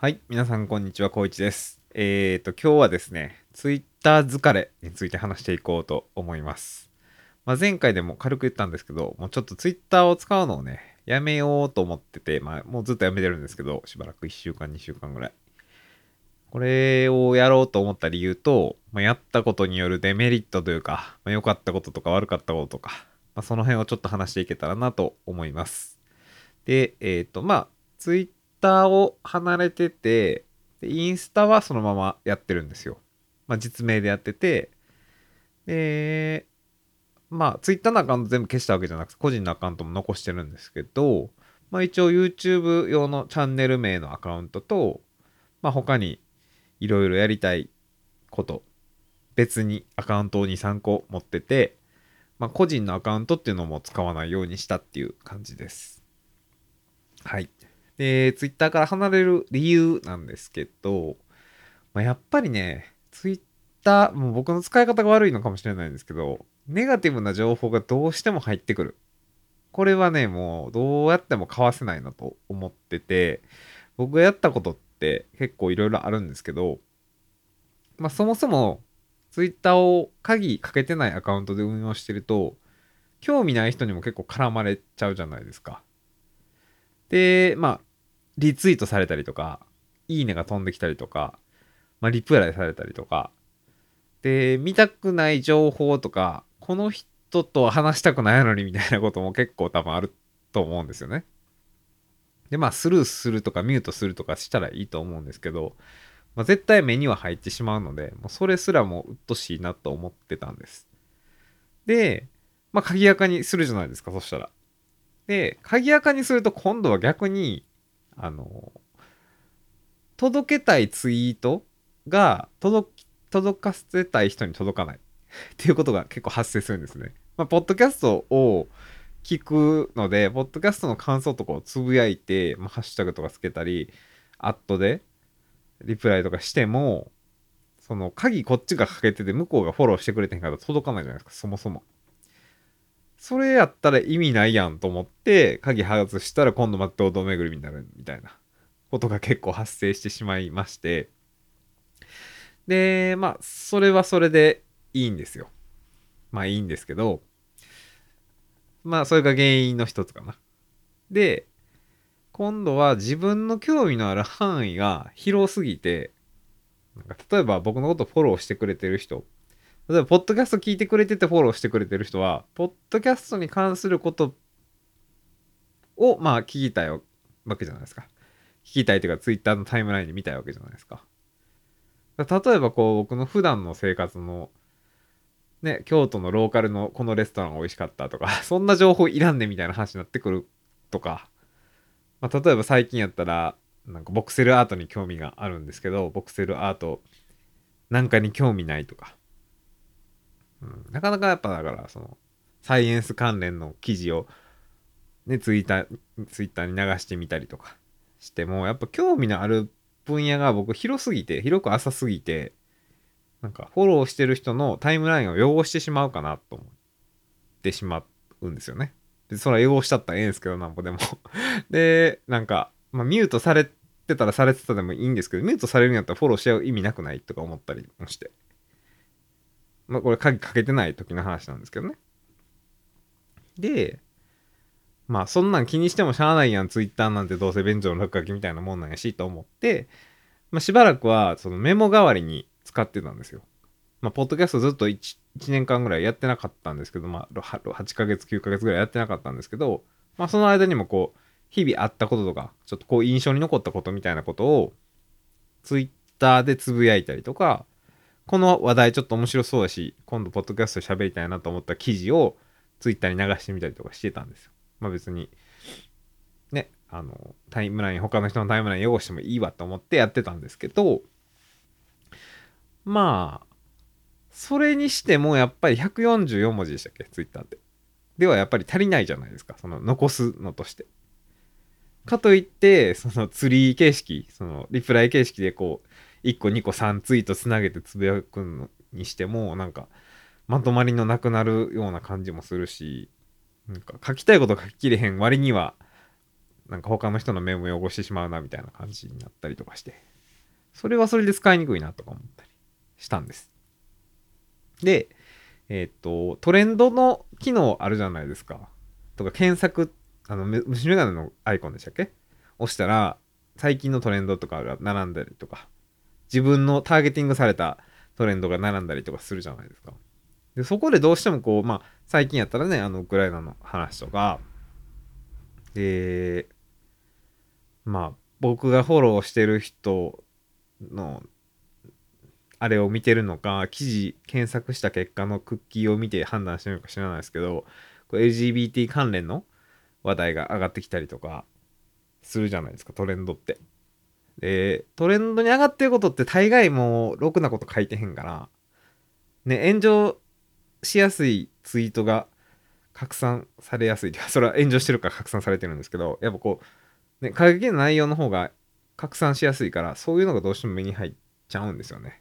はい、皆さんこんにちは、こういちです。えーと、今日はですね、ツイッター疲れについて話していこうと思います。まあ、前回でも軽く言ったんですけど、もうちょっとツイッターを使うのをね、やめようと思ってて、まあ、もうずっとやめてるんですけど、しばらく1週間、2週間ぐらい。これをやろうと思った理由と、まあ、やったことによるデメリットというか、まあ、良かったこととか悪かったこととか、まあ、その辺をちょっと話していけたらなと思います。で、えっ、と、まあ、ツイッターを離れてて、でインスタはそのままやってるんですよ。まあ、実名でやってて、で、まあ、ツイッターのアカウント全部消したわけじゃなくて、個人のアカウントも残してるんですけど、まあ、一応 YouTube 用のチャンネル名のアカウントと、まあ、他にいろいろやりたいこと、別にアカウントを2、3個持ってて、まあ、個人のアカウントっていうのも使わないようにしたっていう感じです。はい。で、ツイッターから離れる理由なんですけど、まあ、やっぱりね、ツイッター、もう僕の使い方が悪いのかもしれないんですけど、ネガティブな情報がどうしても入ってくる。これはね、もうどうやってもかわせないなと思ってて、僕がやったことって結構いろいろあるんですけど、まあそもそもツイッターを鍵かけてないアカウントで運用してると、興味ない人にも結構絡まれちゃうじゃないですか。で、まあ、リツイートされたりとか、いいねが飛んできたりとか、まあ、リプライされたりとか、で、見たくない情報とか、この人と話したくないのにみたいなことも結構多分あると思うんですよね。で、まあ、スルーするとかミュートするとかしたらいいと思うんですけど、まあ、絶対目には入ってしまうので、もうそれすらもうっとしいなと思ってたんです。で、まあ、鍵垢にするじゃないですか、そしたら。で、鍵垢にすると今度は逆に、あの、届けたいツイートが届き、届かせたい人に届かない っていうことが結構発生するんですね。まあ、ポッドキャストを聞くので、ポッドキャストの感想とかをつぶやいて、まあ、ハッシュタグとかつけたり、アットでリプライとかしても、その鍵こっちがかけてて向こうがフォローしてくれてんから届かないじゃないですか、そもそも。それやったら意味ないやんと思って、鍵外したら今度また堂々巡りになるみたいなことが結構発生してしまいまして。で、まあ、それはそれでいいんですよ。まあいいんですけど、まあそれが原因の一つかな。で、今度は自分の興味のある範囲が広すぎて、なんか例えば僕のことフォローしてくれてる人、例えば、ポッドキャスト聞いてくれててフォローしてくれてる人は、ポッドキャストに関することを、まあ、聞きたいわけじゃないですか。聞きたいというか、ツイッターのタイムラインで見たいわけじゃないですか。例えば、こう、僕の普段の生活の、ね、京都のローカルのこのレストランが美味しかったとか、そんな情報いらんねみたいな話になってくるとか、まあ、例えば最近やったら、なんかボクセルアートに興味があるんですけど、ボクセルアートなんかに興味ないとか、うん、なかなかやっぱだからそのサイエンス関連の記事をねツイッターツイッターに流してみたりとかしてもやっぱ興味のある分野が僕広すぎて広く浅すぎてなんかフォローしてる人のタイムラインを汚してしまうかなと思ってしまうんですよね。でそれは汚しちゃったらええんですけどなんぼでも でなんか、まあ、ミュートされてたらされてたでもいいんですけどミュートされるんやったらフォローしちゃう意味なくないとか思ったりもして。まあこれ鍵かけてない時の話なんですけどね。で、まあそんなん気にしてもしゃあないやん、ツイッターなんてどうせ便所の落書きみたいなもんなんやしと思って、まあしばらくはそのメモ代わりに使ってたんですよ。まあポッドキャストずっと 1, 1年間ぐらいやってなかったんですけど、まあ8ヶ月、9ヶ月ぐらいやってなかったんですけど、まあその間にもこう、日々あったこととか、ちょっとこう印象に残ったことみたいなことを、ツイッターでつぶやいたりとか、この話題ちょっと面白そうだし、今度ポッドキャスト喋りたいなと思った記事をツイッターに流してみたりとかしてたんですよ。まあ別に、ね、あの、タイムライン、他の人のタイムライン汚してもいいわと思ってやってたんですけど、まあ、それにしてもやっぱり144文字でしたっけ、ツイッターって。ではやっぱり足りないじゃないですか、その残すのとして。かといって、そのツリー形式、そのリプライ形式でこう、1個2個3ツイートつなげてつぶやくのにしてもなんかまとまりのなくなるような感じもするしなんか書きたいこと書ききれへん割にはなんか他の人の目も汚してしまうなみたいな感じになったりとかしてそれはそれで使いにくいなとか思ったりしたんです。でえっ、とトレンドの機能あるじゃないですか。とか検索あの虫眼鏡のアイコンでしたっけ？押したら最近のトレンドとかが並んだりとか自分のターゲティングされたトレンドが並んだりとかするじゃないですかでそこでどうしてもこうまあ最近やったらねあのウクライナの話とかでまあ僕がフォローしてる人のあれを見てるのか記事検索した結果のクッキーを見て判断してるのか知らないですけど LGBT 関連の話題が上がってきたりとかするじゃないですかトレンドって。でトレンドに上がってることって大概もうろくなこと書いてへんからね炎上しやすいツイートが拡散されやすい それは炎上してるから拡散されてるんですけどやっぱこうね過激な内容の方が拡散しやすいからそういうのがどうしても目に入っちゃうんですよね。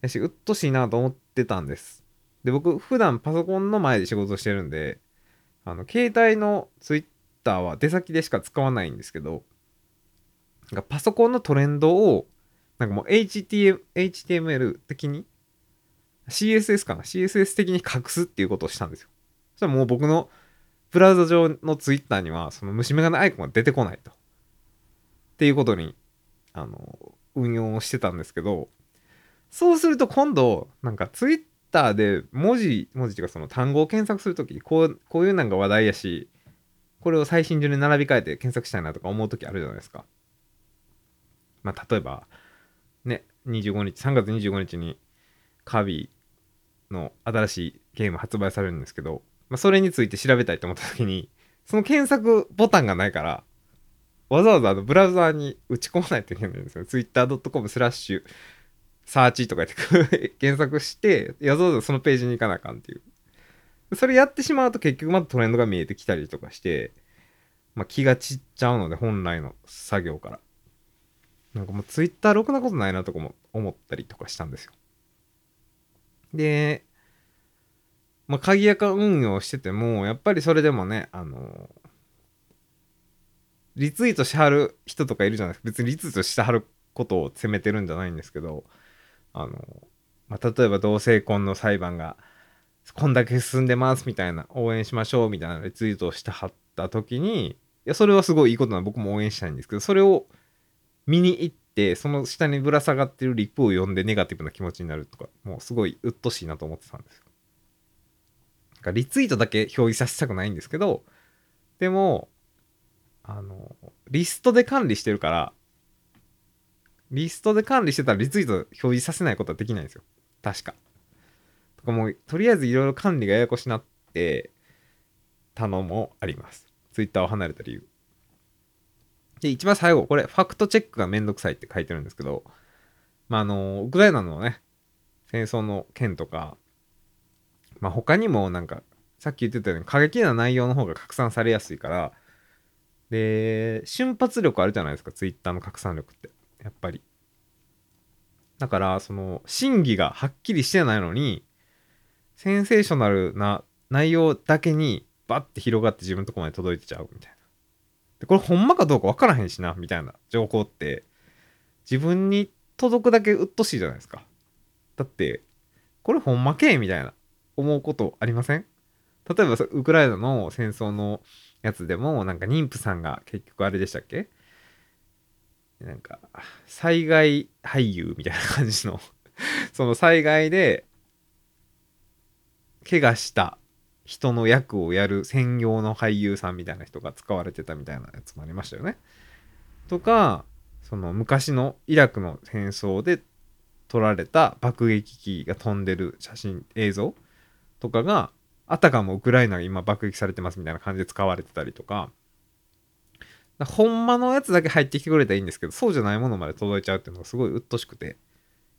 やしうっとしいなと思ってたんです。で僕普段パソコンの前で仕事してるんであの携帯のツイッターは出先でしか使わないんですけどかパソコンのトレンドをなんかもう HTML, HTML 的に CSS かな？CSS 的に隠すっていうことをしたんですよ。そしたらもう僕のブラウザ上のツイッターにはその虫眼鏡アイコンが出てこないと。っていうことにあの運用をしてたんですけどそうすると今度なんかツイッターで文字文字っていうかその単語を検索するときこうこういうなんか話題やしこれを最新順に並び替えて検索したいなとか思う時あるじゃないですか。まあ例えばね25日3月25日にカービィの新しいゲーム発売されるんですけど、まあ、それについて調べたいと思った時にその検索ボタンがないからわざわざあのブラウザーに打ち込まないといけないんですよ。twitter.com スラッシュサーチとかやって 検索してわざわざそのページに行かなあかんっていうそれやってしまうと結局またトレンドが見えてきたりとかして、まあ、気が散っちゃうので本来の作業からなんかもうツイッターろくなことないなとかも思ったりとかしたんですよ。でまあ鍵垢運用しててもやっぱりそれでもねあのリツイートしはる人とかいるじゃないですか。別にリツイートしてはることを責めてるんじゃないんですけどあの、まあ、例えば同性婚の裁判がこんだけ進んでますみたいな応援しましょうみたいなリツイートをしてはった時にいやそれはすごいいいことなの僕も応援したいんですけどそれを見に行ってその下にぶら下がってるリプを読んでネガティブな気持ちになるとかもうすごい鬱陶しいなと思ってたんですよ。リツイートだけ表示させたくないんですけどでもあのリストで管理してるからリストで管理してたらリツイート表示させないことはできないんですよ。確か。とかもう、とりあえずいろいろ管理がややこしなってたのもあります。ツイッターを離れた理由。で、一番最後、これ、ファクトチェックがめんどくさいって書いてるんですけど、まあ、あの、ウクライナのね、戦争の件とか、まあ、他にもなんか、さっき言ってたように過激な内容の方が拡散されやすいから、で、瞬発力あるじゃないですか、ツイッターの拡散力って。やっぱり。だから、その、真偽がはっきりしてないのに、センセーショナルな内容だけにバッて広がって自分のとこまで届いてちゃうみたいな。で、これほんまかどうかわからへんしな、みたいな情報って、自分に届くだけうっとしいじゃないですか。だって、これほんまけみたいな思うことありません？例えばウクライナの戦争のやつでもなんか妊婦さんが結局あれでしたっけ？なんか、災害俳優みたいな感じの。その災害で、怪我した人の役をやる専用の俳優さんみたいな人が使われてたみたいなやつもありましたよね。とか、その昔のイラクの戦争で撮られた爆撃機が飛んでる写真、映像とかが、あたかもウクライナが今爆撃されてますみたいな感じで使われてたりとか、ほんまのやつだけ入ってきてくれたらいいんですけど、そうじゃないものまで届いちゃうっていうのがすごい鬱陶しくて、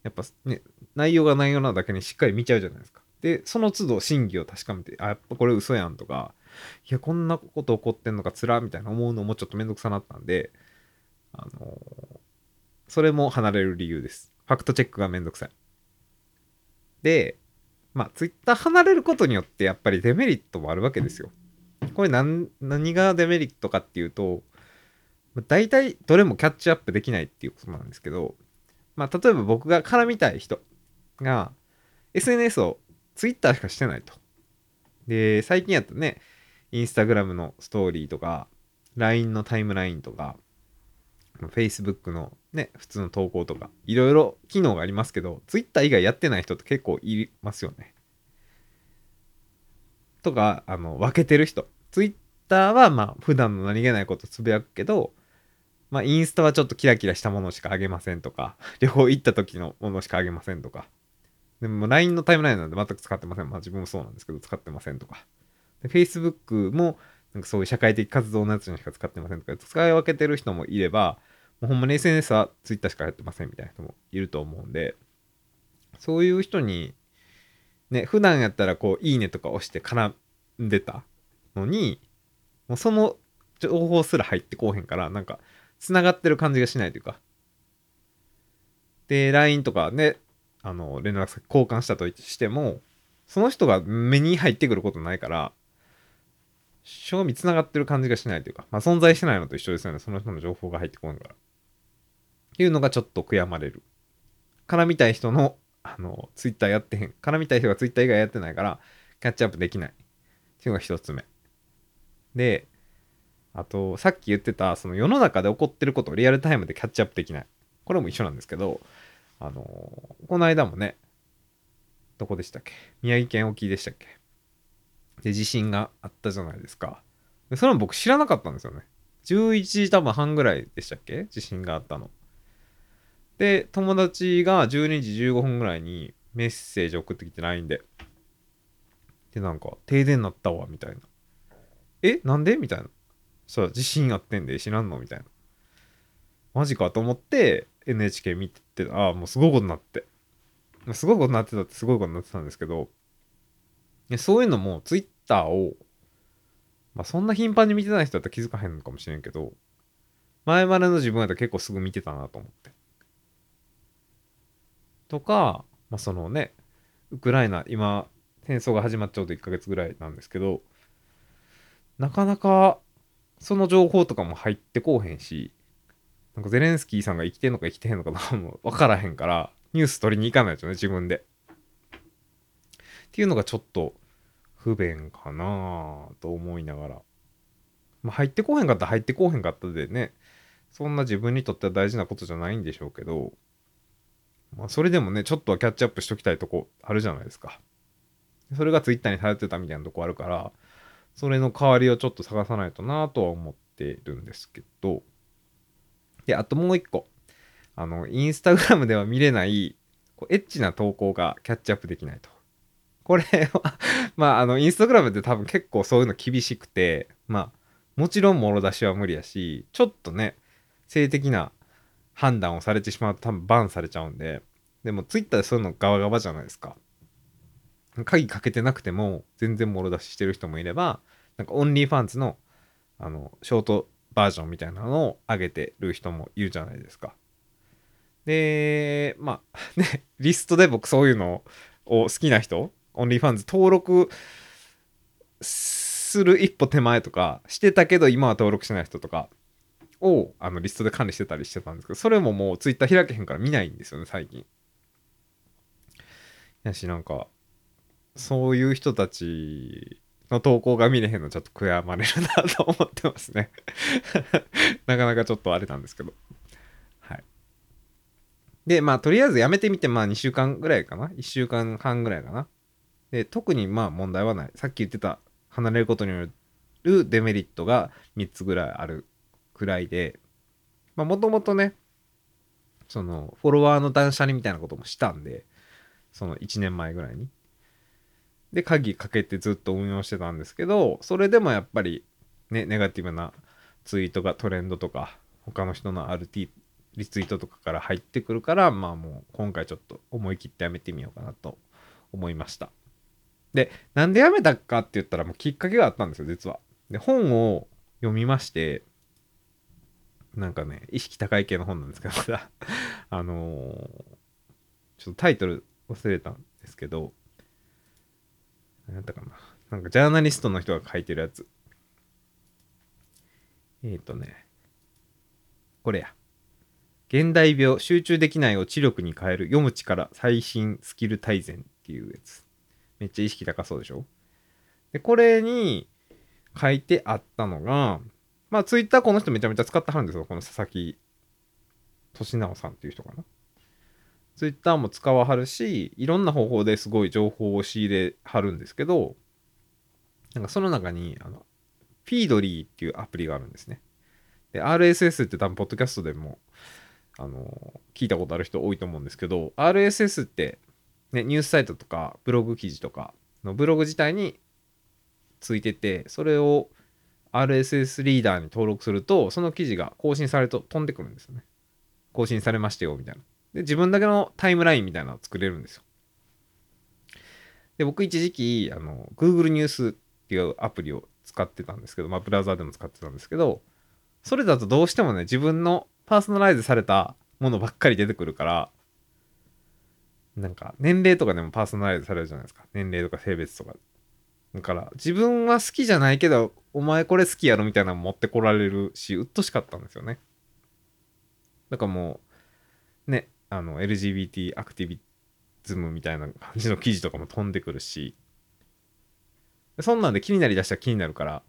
やっぱね、内容が内容なだけにしっかり見ちゃうじゃないですか。で、その都度真偽を確かめて、あ、やっぱこれ嘘やんとか、いや、こんなこと起こってんのかつらみたいな思うのもちょっとめんどくさなったんで、あのー、それも離れる理由です。ファクトチェックがめんどくさい。で、まあ、ツイッター離れることによってやっぱりデメリットもあるわけですよ。これ何何がデメリットかっていうと、大体どれもキャッチアップできないっていうことなんですけど、まあ、例えば僕が絡みたい人が SNS を Twitter しかしてないと。で、最近やったね、インスタグラムのストーリーとか、LINE のタイムラインとか、Facebook のね、普通の投稿とか、いろいろ機能がありますけど、Twitter 以外やってない人って結構いますよね。とか、あの、分けてる人。Twitter はまあ、普段の何気ないことつぶやくけど、まあ、インスタはちょっとキラキラしたものしかあげませんとか、旅行行った時のものしかあげませんとか。でも LINE のタイムラインなんで全く使ってません。まあ自分もそうなんですけど、使ってませんとか。で Facebook も、なんかそういう社会的活動のやつにしか使ってませんとか、使い分けてる人もいれば、もうほんまに SNS は Twitter しかやってませんみたいな人もいると思うんで、そういう人に、ね、普段やったらこう、いいねとか押して絡んでたのに、もうその情報すら入ってこうへんから、なんか、繋がってる感じがしないというか。で、LINE とかね、あの、連絡先交換したとしても、その人が目に入ってくることないから、正味繋がってる感じがしないというか、まあ存在してないのと一緒ですよね。その人の情報が入ってこないから。っていうのがちょっと悔やまれる。絡みたい人の、あの、ツイッターやってへん。絡みたい人がツイッター以外やってないから、キャッチアップできない。っていうのが一つ目。で、あと、さっき言ってた、その世の中で起こってることをリアルタイムでキャッチアップできない。これも一緒なんですけど、あのこの間もね、どこでしたっけ？宮城県沖でしたっけ？で、地震があったじゃないですか。でそれも僕知らなかったんですよね。11時多分半ぐらいでしたっけ？地震があったの。で、友達が12時15分ぐらいにメッセージ送ってきて LINE で。で、なんか、停電になったわ、みたいな。え？なんで？みたいな。そう、地震あってんで知らんの？みたいな。マジかと思って、NHK 見てって、ああ、もうすごいことになって。すごいことになってたってすごいことになってたんですけど、そういうのも Twitter を、まあそんな頻繁に見てない人だったら気づかへんのかもしれんけど、前までの自分だったら結構すぐ見てたなと思って。とか、まあそのね、ウクライナ、今、戦争が始まっちゃうと1ヶ月ぐらいなんですけど、なかなかその情報とかも入ってこうへんし、なんかゼレンスキーさんが生きてんのか生きてへんのかとかも分からへんから、ニュース取りに行かないとね、自分で。っていうのがちょっと不便かなと思いながら。まあ、入ってこへんかった入ってこへんかったでね、そんな自分にとっては大事なことじゃないんでしょうけど、まあ、それでもね、ちょっとはキャッチアップしときたいとこあるじゃないですか。それがツイッターにされてたみたいなとこあるから、それの代わりをちょっと探さないとなとは思ってるんですけど、で、あともう一個。あの、インスタグラムでは見れない、こうエッチな投稿がキャッチアップできないと。これは まあ、あの、インスタグラムって多分結構そういうの厳しくて、まあ、もちろんもろ出しは無理やし、ちょっとね、性的な判断をされてしまうと多分バンされちゃうんで、でもツイッターでそういうのガバガバじゃないですか。鍵かけてなくても全然もろ出ししてる人もいれば、なんか OnlyFans のあのショートバージョンみたいなのを上げてる人もいるじゃないですか。で、まあね、リストで僕そういうのを好きな人、 OnlyFans 登録する一歩手前とか、してたけど今は登録しない人とかをあのリストで管理してたりしてたんですけど、それももうツイッター開けへんから見ないんですよね、最近。やし、なんか、そういう人たちの投稿が見れへんのちょっと悔やまれるなと思ってますね なかなかちょっとあれなんですけど。はい。で、まあ、とりあえずやめてみて、まあ、2週間ぐらいかな ?1 週間半ぐらいかな？で、特にまあ問題はない。さっき言ってた、離れることによるデメリットが3つぐらいあるくらいで、まあ、もともとね、その、フォロワーの断捨離みたいなこともしたんで、その1年前ぐらいに。で、鍵かけてずっと運用してたんですけど、それでもやっぱりね、ネガティブなツイートがトレンドとか、他の人の RT、リツイートとかから入ってくるから、まあもう今回ちょっと思い切ってやめてみようかなと思いました。で、なんでやめたかって言ったらもうきっかけがあったんですよ、実は。で、本を読みまして、なんかね、意識高い系の本なんですけど、あのー、ちょっとタイトル忘れたんですけど、何やったかな。なんかジャーナリストの人が書いてるやつ。えっ、ー、とね、これや。現代病、集中できないを知力に変える、読む力、最新スキル大全っていうやつ。めっちゃ意識高そうでしょで、これに書いてあったのが、まあ、ツイッターこの人めちゃめちゃ使ってはるんですよ。この佐々木俊直さんっていう人かな。ツイッターも使わはるし、いろんな方法ですごい情報を仕入れはるんですけど、なんかその中に、あの、フィードリーっていうアプリがあるんですね。で、RSS って多分、ポッドキャストでも、あの、聞いたことある人多いと思うんですけど、RSS って、ね、ニュースサイトとか、ブログ記事とかのブログ自体についてて、それを RSS リーダーに登録すると、その記事が更新されると飛んでくるんですよね。更新されましたよ、みたいな。で、自分だけのタイムラインみたいなのを作れるんですよ。で、僕一時期、あの、Google ニュースっていうアプリを使ってたんですけど、まあ、ブラウザーでも使ってたんですけど、それだとどうしてもね、自分のパーソナライズされたものばっかり出てくるから、なんか、年齢とかでもパーソナライズされるじゃないですか。年齢とか性別とか。だから、自分は好きじゃないけど、お前これ好きやろみたいなの持ってこられるし、うっとしかったんですよね。だからもう、ね、あの、LGBT アクティビズムみたいな感じの記事とかも飛んでくるし、そんなんで気になりだしたら気になるから、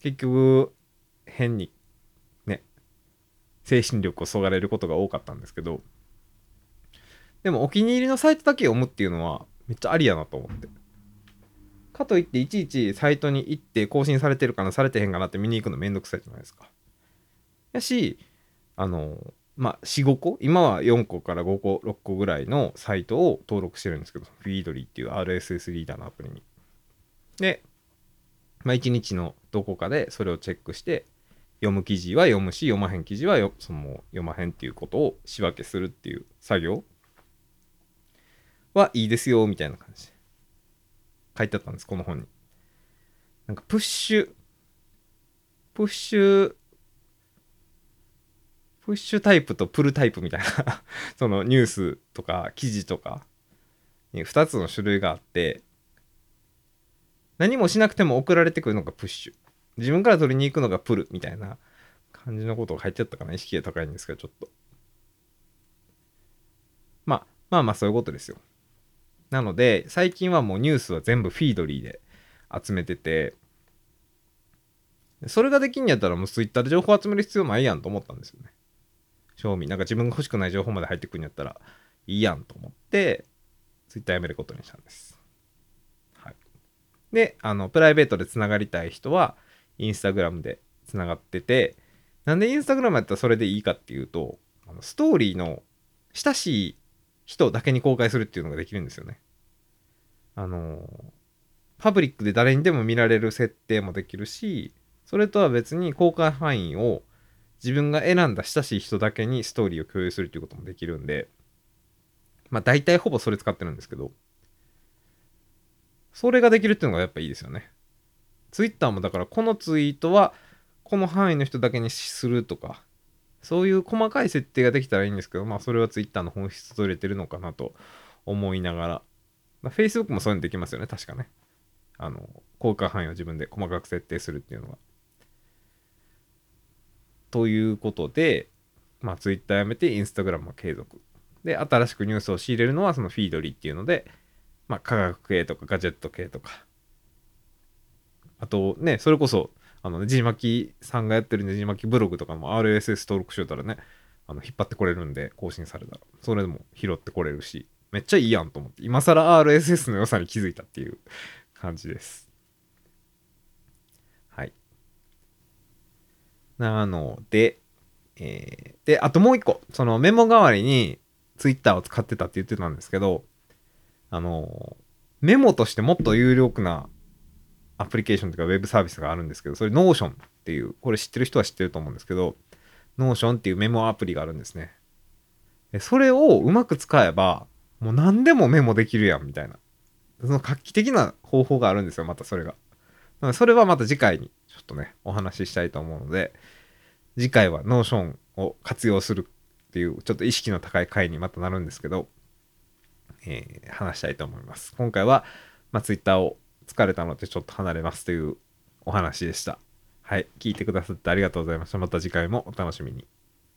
結局、変に、ね、精神力をそがれることが多かったんですけど、でもお気に入りのサイトだけ読むっていうのはめっちゃありやなと思って。かといっていちいちサイトに行って更新されてるかなされてへんかなって見に行くのめんどくさいじゃないですか。やし、あの、まあ、4、5個？今は4個から5個、6個ぐらいのサイトを登録してるんですけど、フィードリーっていう RSS リーダーのアプリに。で、まあ、1日のどこかでそれをチェックして、読む記事は読むし、読まへん記事はよその読まへんっていうことを仕分けするっていう作業はいいですよ、みたいな感じで書いてあったんです、この本に。なんか、プッシュ、プッシュ、プッシュタイプとプルタイプみたいな そのニュースとか記事とかに2つの種類があって、何もしなくても送られてくるのがプッシュ。自分から取りに行くのがプルみたいな感じのことが入っちゃったかな。意識が高いんですけど、ちょっと。まあ、まあまあそういうことですよ。なので、最近はもうニュースは全部フィードリーで集めてて、それができんやったらもう Twitter で情報集める必要ないやんと思ったんですよね。賞味。なんか自分が欲しくない情報まで入ってくるんやったらいいやんと思って、Twitter やめることにしたんです。はい。で、あの、プライベートでつながりたい人は、インスタグラムでつながってて、なんでインスタグラムやったらそれでいいかっていうと、あのストーリーの親しい人だけに公開するっていうのができるんですよね。あの、パブリックで誰にでも見られる設定もできるし、それとは別に公開範囲を自分が選んだ親しい人だけにストーリーを共有するっていうこともできるんで、まあ大体ほぼそれ使ってるんですけど、それができるっていうのがやっぱいいですよね。ツイッターもだからこのツイートはこの範囲の人だけにするとか、そういう細かい設定ができたらいいんですけど、まあそれは Twitter の本質とれてるのかなと思いながら、まあ、Facebook もそういうのできますよね、確かね。あの、効果範囲を自分で細かく設定するっていうのは。ということで、まあ Twitter やめて Instagram も継続。で、新しくニュースを仕入れるのはそのフィードリーっていうので、まあ科学系とかガジェット系とか、あとね、それこそあのねじまきさんがやってるねじまきブログとかも RSS 登録しよったらねあの引っ張ってこれるんで更新されたら。それでも拾ってこれるしめっちゃいいやんと思って今更 RSS の良さに気づいたっていう感じですはいなのでえー、であともう一個そのメモ代わりに Twitter を使ってたって言ってたんですけどあのメモとしてもっと有力なアプリケーションというかウェブサービスがあるんですけど、それ Notion っていう、これ知ってる人は知ってると思うんですけど、Notion っていうメモアプリがあるんですね。それをうまく使えば、もう何でもメモできるやんみたいな。その画期的な方法があるんですよ、またそれが。それはまた次回にちょっとね、お話ししたいと思うので、次回は Notion を活用するっていう、ちょっと意識の高い回にまたなるんですけど、えー、話したいと思います。今回は、まあ、Twitter を疲れたのでちょっと離れますというお話でした。はい。聞いてくださってありがとうございました。また次回もお楽しみに。